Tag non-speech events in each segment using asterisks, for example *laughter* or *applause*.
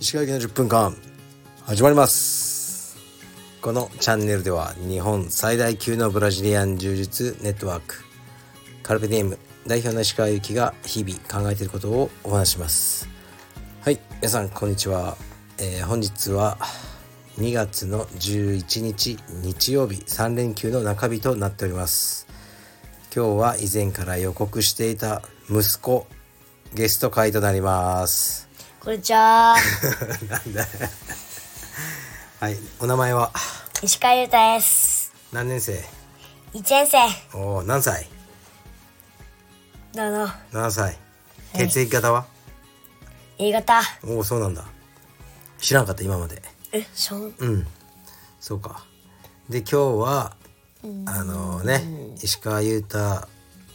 石川県の10分間始まります。このチャンネルでは日本最大級のブラジリアン柔術ネットワークカルペディエム代表の石川由紀が日々考えていることをお話します。はい皆さんこんにちは、えー、本日は2月の11日日曜日3連休の中日となっております。今日は以前から予告していた息子ゲスト会となります。こんにちは。*laughs* なんだはいお名前は？石川優太です。何年生？一年生。おお何歳？どうぞ。7歳？血液型は、A 型。おおそうなんだ知らんかった今までえ、そう？うんそうかで今日はあのね石川優太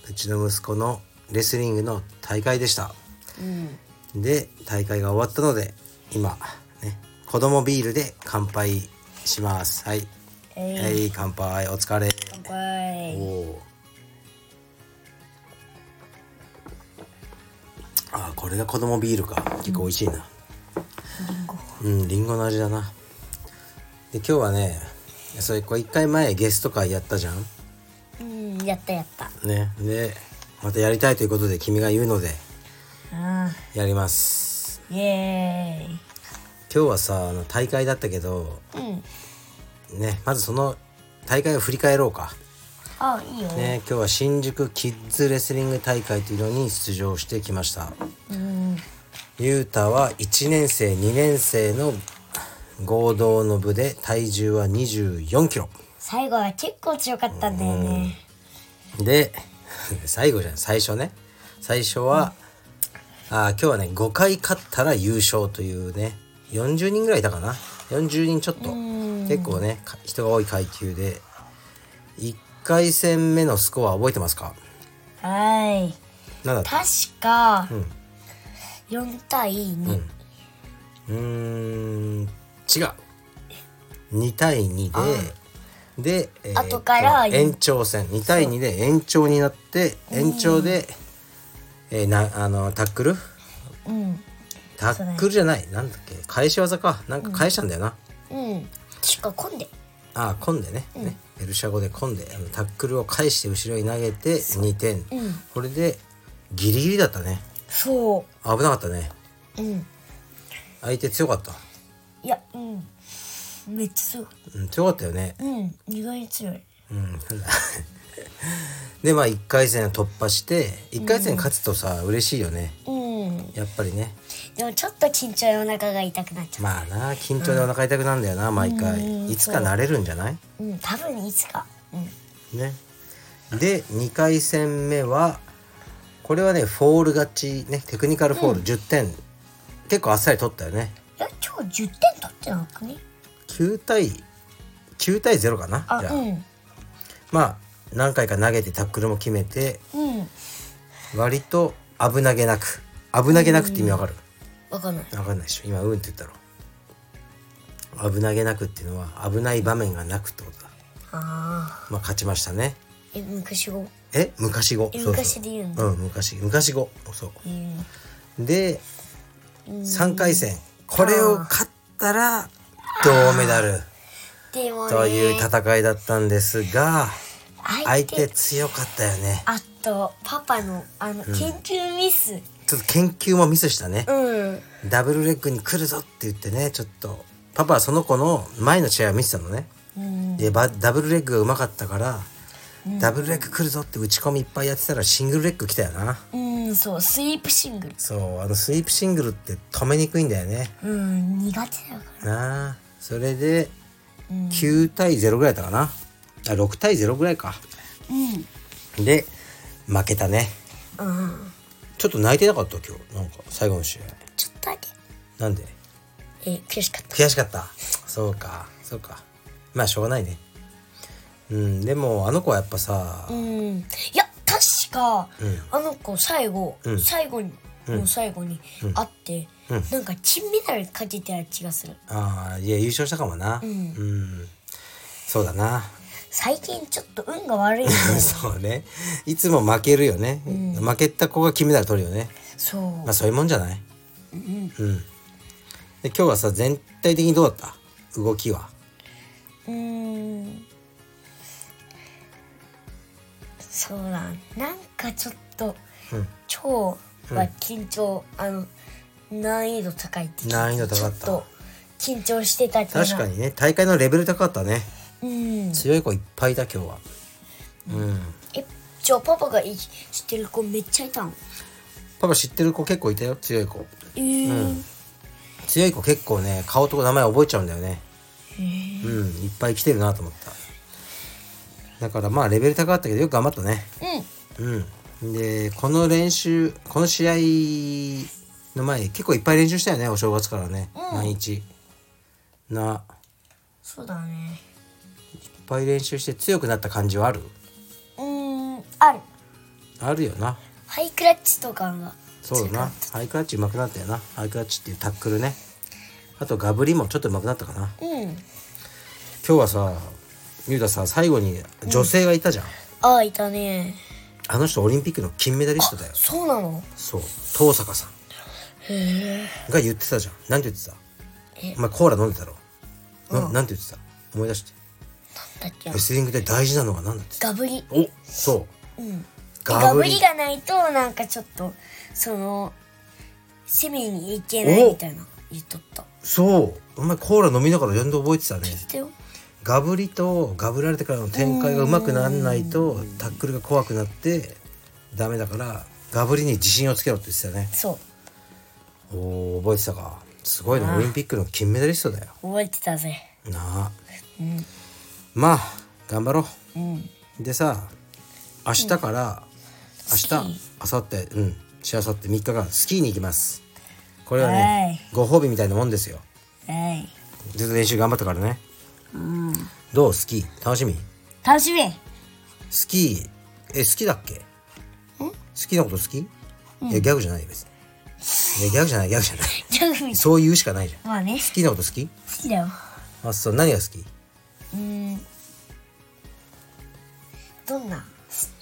うちの息子のレスリングの大会でしたうん。で大会が終わったので今ね子供ビールで乾杯します。はい。えいはい乾杯。お疲れ。乾お杯。おあこれが子供ビールか。結構美味しいな。うん。リンゴの味だな。で今日はねそれこれ1回前ゲスト会やったじゃん。うん、やったやった。ね。でまたやりたいということで君が言うのであやりますーイエ今日はさあの大会だったけどーイ。うん。ねまずその大会を振り返ろうかあ、いいよ。ね今日は新宿キッズレスリング大会というのに出場してきましたうん。ゆうたは1年生2年生の合同の部で体重は24キロ最後は結構強かったんだよね。で *laughs* 最後じゃない最初ね最初は、あー今日はね5回勝ったら優勝というね40人ぐらいいたかな？40人ちょっと。結構ねか人が多い階級で。1回戦目のスコア覚えてますか？はい。何だった？確かん、4対2。うーん違う。2対2でで、えー後から延長戦。2対2で延長になって延長で、えーなあのタックル？うん。タックルじゃないなんだっけ？返し技かなんか返したんだよな、うん。確か混んで。ああ込んでね,、ねペルシャ語で込んであのタックルを返して後ろに投げて2点、うん。これでギリギリだったねそ危なかったねう。うん。相手強かった、いや、うん。めっちゃ強い。うん、強かったよねうん。意外に強い。うん、なんだでまあ1回戦突破して1回戦勝つとさ、嬉しいよね。うん。やっぱりね。でもちょっと緊張でお腹が痛くなっちゃまあな緊張でお腹痛くなるんだよな、毎回。うんいつか慣れるんじゃない？う。うん。多分いつか。うん。ね。で2回戦目はこれはねフォール勝ちね。テクニカルフォール10点、結構あっさり取ったよね。いや、今日10点取ってなくね？9対9対0かな？あ、じゃあ、うん。まあ何回か投げてタックルも決めてうん。割と危なげなく危なげなくって意味わかる、わかんない。わかんないでしょ？今うんって言ったろ危なげなくっていうのは危ない場面がなくってことだ。ああ。まあ勝ちましたね。え、昔語？え？昔語。えそうそう。昔で言うんだ。うん昔。昔語。そう。うん。で3回戦。これを勝ったら銅メダルでもね。という戦いだったんですが相相手手強かったよね。あと、パパの、あの、研究ミス。ちょっと研究もミスしたね。うん。ダブルレッグに来るぞって言ってねちょっとパパはその子の前の試合を見てたのね。うん。でバダブルレッグがうまかったから、ダブルレッグ来るぞって打ち込みいっぱいやってたらシングルレッグ来たよな。うん、そう、スイープシングル。そうあのスイープシングルって止めにくいんだよね。うん、苦手だかなあ。それでうん。9対0ぐらいだったかなあ6対0ぐらいか。ら。で負けたね。うん。うん。ちょっと泣いてなかった今日なんか最後の試合。ちょっとだけ。なんで？え、悔しかった。悔しかった。そうかそうか。まあしょうがないね。うんでもあの子はやっぱさうん。いや、確か、うん。あの子最後、うん。最後に、の最後に会って、うん。なんか金メダルかけてた気がする。ああいや優勝したかもな。うん。うん。そうだな最近ちょっと運が悪いね。*laughs* そうね。いつも負けるよね、負けた子が金メダル取るよね。そう。まあそういうもんじゃない？うんうん。で今日はさ全体的にどうだった？動きは。うーん。そうだ。なんかちょっと、うん。超は緊張、あの難易度高いって難易度高かった。ちょっと緊張してたけど確かにね。大会のレベル高かったね。うん強い子いっぱいだ今日は。うん。えじゃあパパがい知ってる子めっちゃいたの？パパ知ってる子結構いたよ強い子。えー。強い子結構ね顔と名前覚えちゃうんだよね。うん。いっぱい来てるなと思った。だからまあレベル高かったけどよく頑張ったね。うん。うん。でこの練習この試合の前に結構いっぱい練習したよねお正月からね、うん。毎日。な。そうだねぱい練習して強くなった感じはある？うーんある。あるよな。ハイクラッチとかがそうだな。ハイクラッチ上手くなったよな。ハイクラッチっていうタックルね。あとガブリもちょっと上手くなったかな。うん。今日はさゆうたさ最後に女性がいたじゃん、ああいたね。あの人オリンピックの金メダリストだよ。そうなの？そう。東坂さん。へえが言ってたじゃん。なんて言ってた？え？お前コーラ飲んでたろ、ななんて言ってた？思い出してだっけ？レスリングで大事なのが何だってガブリ。おそう。うん。ガブリ。がないとなんかちょっとその攻めに行けないみたいな言っとった。そう。お前コーラ飲みながら全然覚えてたね。ガブリとガブられてからの展開がうまくならないとタックルが怖くなってダメだからガブリに自信をつけろって言ってたね。そう。おー覚えてたか。すごいね。オリンピックの金メダリストだよ。覚えてたぜ。なあ。うんまあ頑張ろう。ん。うでさ明日から明日スキー。明後日うん。しあさって3日間スキーに行きます。これははねい。ご褒美みたいなもんですよ。はい。ずっと練習頑張ったからね。うん。どう？スキー？楽しみ？楽しみ。スキーえ好きだっけ？好きなこと好き、いやギャグじゃないよ別に。いやギャグじゃないギャグじゃない。そう言うしかないじゃん。まあね。好きなこと好き好きだよ。あそう。何が好き？うん。どんなす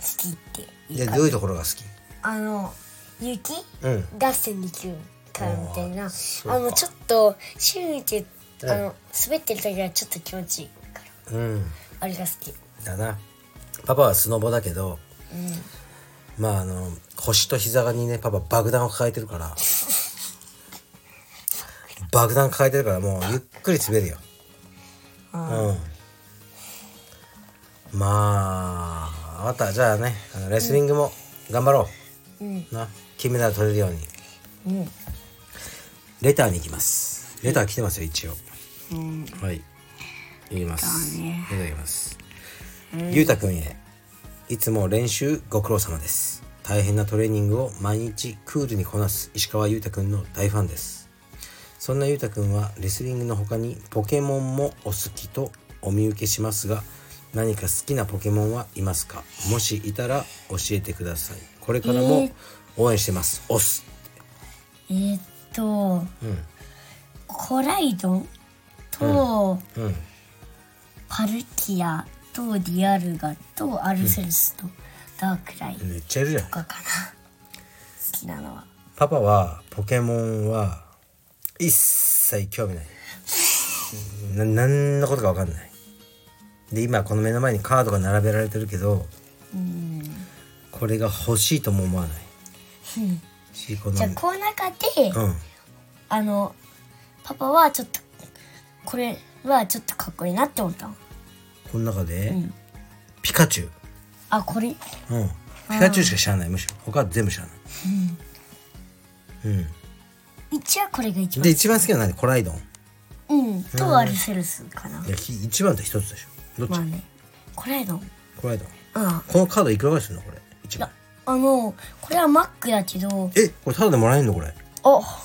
好きっていやどういうところが好き？あの雪？うん。合戦できるからみたいな。あーそうか。あのちょっとシューってうん。あの滑ってる時はちょっと気持ちいいから。うん。あれが好き。だな。パパはスノボだけどまああの腰と膝にねパパ爆弾を抱えてるから。*laughs* 爆弾抱えてるからもうゆっくり滑るようん。まああったじゃあねあのレスリングも頑張ろう。ん。うな。金メダル取れるように。うん。レターに行きます。レター来てますよ一応。うん。はい。言います。いただきます。ゆうたくんへ。いつも練習ご苦労様です。大変なトレーニングを毎日クールにこなす石川ゆうたくんの大ファンですそんなゆうたくんはレスリングの他にポケモンもお好きとお見受けしますが何か好きなポケモンはいますか？もしいたら教えてください。これからも応援してます。オスえーっとうん。コライドンとうん。パルキアとディアルガとアルセウスとダークライめっちゃいるじゃん。とかかな。好きなのは。パパはポケモンは一切興味ない。な何のことか分かんない。で今この目の前にカードが並べられてるけどうん。これが欲しいとも思わない。しこのじゃあこの中で、うん。あのパパはちょっとこれはちょっとかっこいいなって思ったの。この中で、ん。ピカチュウ。あこれ。うん。ピカチュウしか知らない。むしろ。他は全部知らない。うん、一応これが一番で一番好きなのは何？コライドン。うん。とアルセウスかな。いやひ一番と一つでしょ。どっち、まあね。これのコライドン。あこのカードいくらぐらいするの？これ。一番。あのこれはマックだけど。えこれタダでもらえるの？これ。あ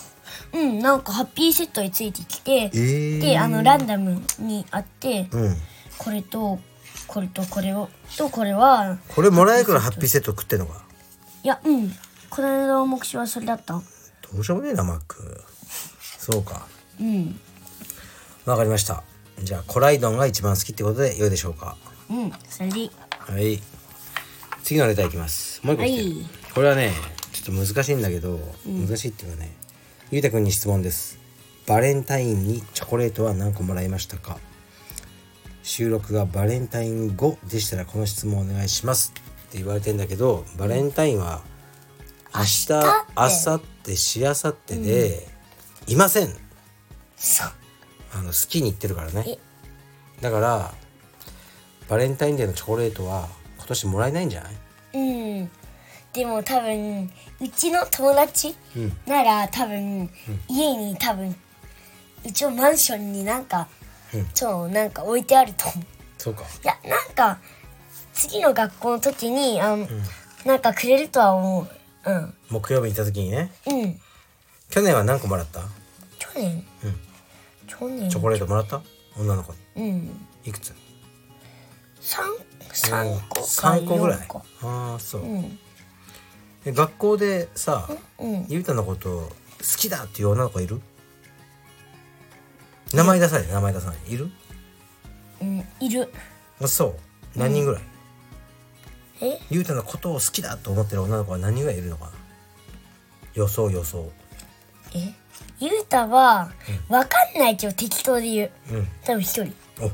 うん。なんかハッピーセットについてきて、えー、であのランダムにあって、うん。これとこれとこれをとこれはこれもらえるからハッピーセット食ってんのか。いやうん。この間の目標はそれだったどうしようもねえなマック。そうか。うん。わかりました。じゃあコライドンが一番好きってことで良いでしょうか。うん。それではい。次のレターいきます。もう一個来てる、はい。これはねちょっと難しいんだけど、難しいっていうかねゆうたくんに質問です。バレンタインにチョコレートは何個もらいましたか？収録がバレンタイン後でしたらこの質問お願いしますって言われてんだけどバレンタインは明日明日明後日しあさってで、いません。そう。あの好きに言ってるからね。え。だからバレンタインデーのチョコレートは今年もらえないんじゃない？うん。でも多分うちの友達うん。なら多分、家に多分うちのマンションになんか、うん。ちょなんか置いてあると思う。そうか。いやなんか次の学校の時にあの、なんかくれるとは思ううん。木曜日に行った時にね。うん。去年は何個もらった？去年？うん。去年。チョコレートもらった？女の子に。うん。いくつ？三三個か3個ぐらい。四個。ああそう、うん。え学校でさうん。ゆうたのこと好きだっていう女の子いる？名前出さない名前出さないいる？うんいる。あそう。何人ぐらい、えゆうたのことを好きだと思ってる女の子は何人ぐらいいるのかな？予想予想。え？ゆうたはわかんないけど適当で言う。うん。多分一人。お。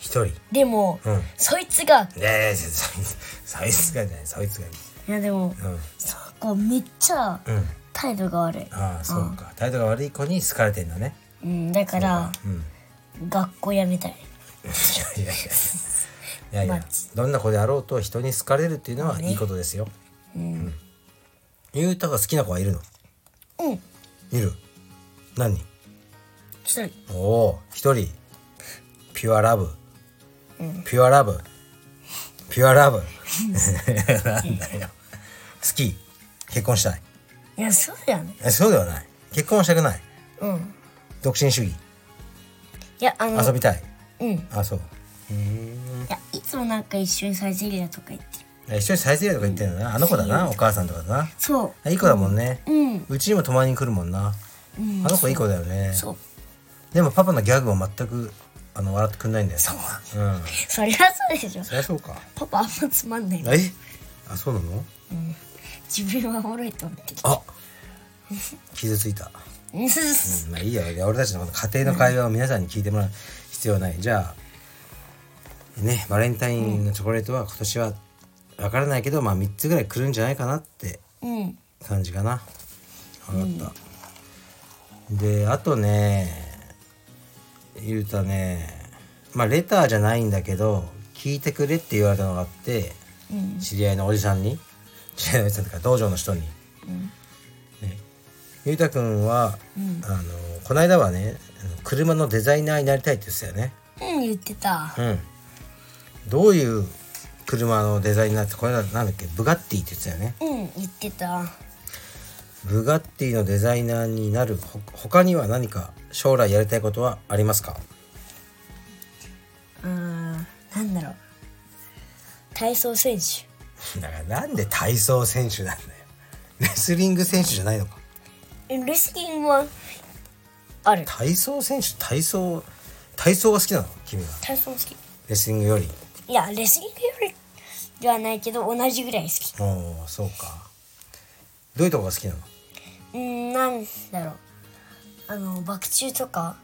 一人。でも、うん。そいつが。いやいやそいつがじゃないそいつがいやでもうん。そこめっちゃうん。態度が悪い、ああそうか。態度が悪い子に好かれてんだね。うん、だからうん。学校辞めたい。*laughs* いやいやいやいやいやマジどんな子であろうと人に好かれるっていうのはいいことですよ、うん。ゆうたが好きな子はいるの？うん。いる？何人？一人。おお一人。ピュアラブ、ピュアラブ。ピュアラブ。なんだよ。好き？結婚したい？いやそうだよねえそうではない。結婚はしたくない？うん。独身主義？いやあの遊びたい？うん。いあそう。やいつもなんか一緒にサイゼリアとか行ってる。一緒にサイゼリアとか行ってんのな。あの子だなお母さんとかだな。そいい子だもんね、ううん。うちにも泊まりに来るもんな、うん。あの子いい子だよね。そう。でもパパのギャグを全くあの笑ってくんないんだよそううん。そりゃそうでしょ。そりゃそうか。パパあんまつまんない。え？あそうなの？自分はおもろいと思ってる。あ。傷ついた。うん。うんまあいいや。俺たちの家庭の会話を皆さんに聞いてもらう必要はない。じゃあねバレンタインのチョコレートは今年はわからないけどまあ3つぐらい来るんじゃないかなってうん。感じかな。分かった、であとね言うたねまあレターじゃないんだけど聞いてくれって言われたのがあってうん。知り合いのおじさんに知り合いのおじさんとか道場の人に、ね、ゆうたくんは、あのこの間はねあの車のデザイナーになりたいって言ってたよね。うん言ってた。うんどういう車のデザイナーってこれなんだっけ？ブガッティって言ってたよね。うん言ってた。ブガッティのデザイナーになるほ他には何か将来やりたいことはありますか？うーんなんだろう。体操選手。*laughs* だからなんで体操選手なんだよ。レスリング選手じゃないのか。えレスリングはある。体操選手体操体操が好きなの？君は。体操好きレスリングより？いやレスリングよりではないけど同じぐらい好き。おおそうか。どういうとこが好きなの？うーんなんだろう。あのバク宙とか。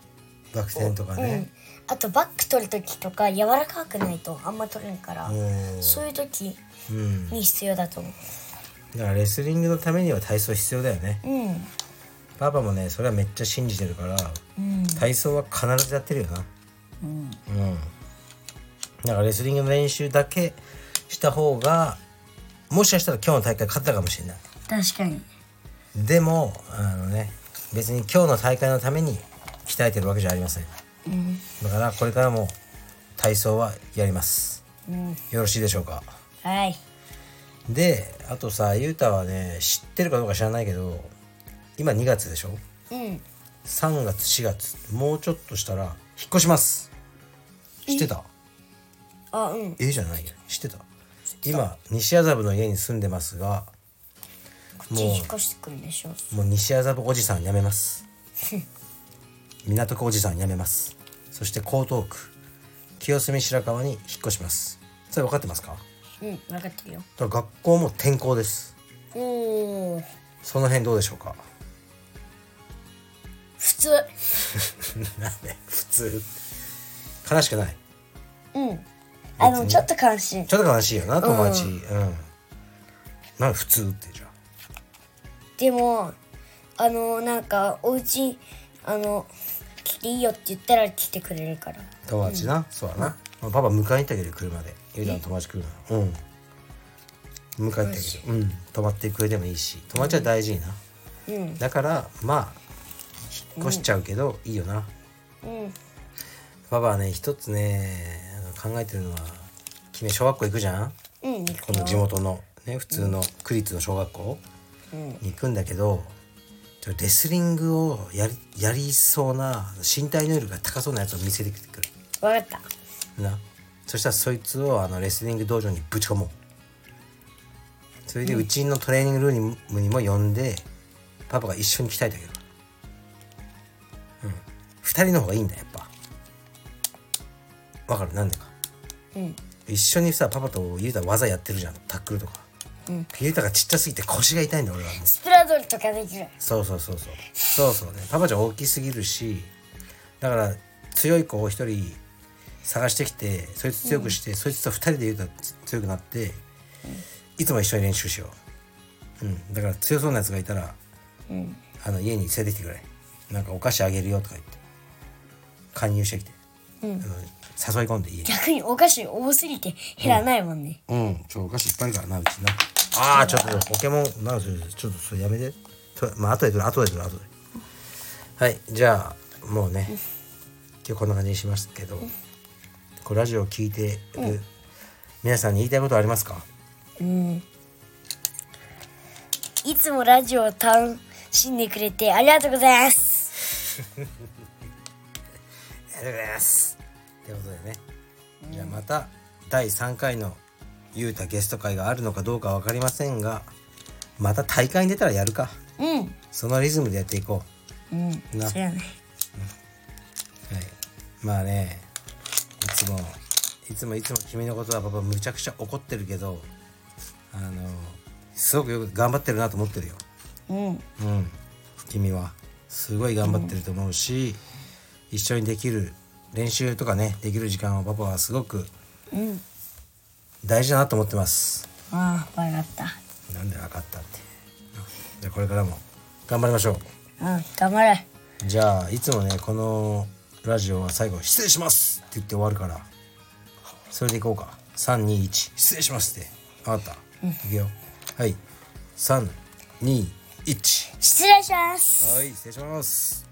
バク転とかうん。ね、あとバック取る時とか柔らかくないとあんま取れんからそういう時うん。に必要だと思う。だからレスリングのためには体操必要だよね。うん。パパもねそれはめっちゃ信じてるからうん。体操は必ずやってるよな。うん。うんだからレスリングの練習だけした方がもしかしたら今日の大会勝ったかもしれない。確かに。でもあのね別に今日の大会のために鍛えてるわけじゃありません。うん。だからこれからも体操はやります。うん。よろしいでしょうか？はい。であとさゆうたはね知ってるかどうか知らないけど今2月でしょ？うん。3月4月もうちょっとしたら引っ越します。知ってた？あうん。えじゃない？よ知ってた？今西麻布の家に住んでますがこっちに引っ越してくるんでしょ？もう西麻布おじさん辞めます。*laughs* 港区おじさん辞めます。そして江東区清澄白河に引っ越します。それ分かってますか？うん分かってるよ。学校も転校です。おおその辺どうでしょうか？普通。*laughs* なんで普通？悲しくない？うんあのちょっと悲しい。ちょっと悲しいよな友達。うん、なん。で普通ってじゃあでもあのなんかお家あの来ていいよって言ったら来てくれるから。友達な、そうだな、まあパパ迎えに行ってあげる車で。ゆうたの友達来るなうん。迎えてあげる。うん。泊まってくれてもいいし。友達は大事にな、うん。だからまあ引っ越しちゃうけど、いいよな。うん。パパはね一つね考えてるのは君小学校行くじゃん？うんこの地元のね普通の区立の小学校うん。に行くんだけどちょレスリングをやりやりそうな身体能力が高そうなやつを見せてくる。わかった。な。そしたらそいつをあのレスリング道場にぶち込もう。それでうちのトレーニングルームにも呼んでパパが一緒に鍛えてあげるうん。二人の方がいいんだやっぱ。わかる？なんでかうん。一緒にさパパとゆうた技やってるじゃん。タックルとか、うん。ゆうたがちっちゃすぎて腰が痛いんだ俺は。もうスプラドルとかできる。そうそうそうそう。そうそうね。パパちゃん大きすぎるしだから強い子を一人探してきてそいつ強くして、そいつと二人で言うたら強くなって、いつも一緒に練習しよう。うん。だから強そうなやつがいたらうん。あの家に連れてきてくれ。なんかお菓子あげるよとか言って。勧誘してきて、うん。あの誘い込んで家に。逆にお菓子多すぎて減らないもんね。うん、ちょ、お菓子いっぱいあるからな、うちな。ああ、ちょっと、ポケモン、なんそれ、ちょっと、それやめて。とまあ、後で来る、後で来る、後で。はい、じゃあ、もうね、今日こんな感じにしますけど、これラジオを聞いてる、皆さんに言いたいことありますか？うん。いつもラジオを楽しんでくれてありがとうございます。*laughs* ありがとうございます。ということでね、じゃあまた第3回のゆうたゲスト会があるのかどうかわかりませんが、また大会に出たらやるか。うん。そのリズムでやっていこう。うん。な。そうやね。はい、まあねいつもいつもいつも君のことはパパむちゃくちゃ怒ってるけどあのすごくよく頑張ってるなと思ってるよ。うん。うん。君はすごい頑張ってると思うし、一緒にできる練習とかねできる時間をパパはすごくうん。大事だなと思ってます。ああわかった。なんで分かったってじゃあこれからも頑張りましょう。うん頑張れ。じゃあいつもねこのラジオは最後「失礼します」って言って終わるからそれでいこうか。321失礼しますって。分かった、いくよ。はい。321失礼します。はい失礼します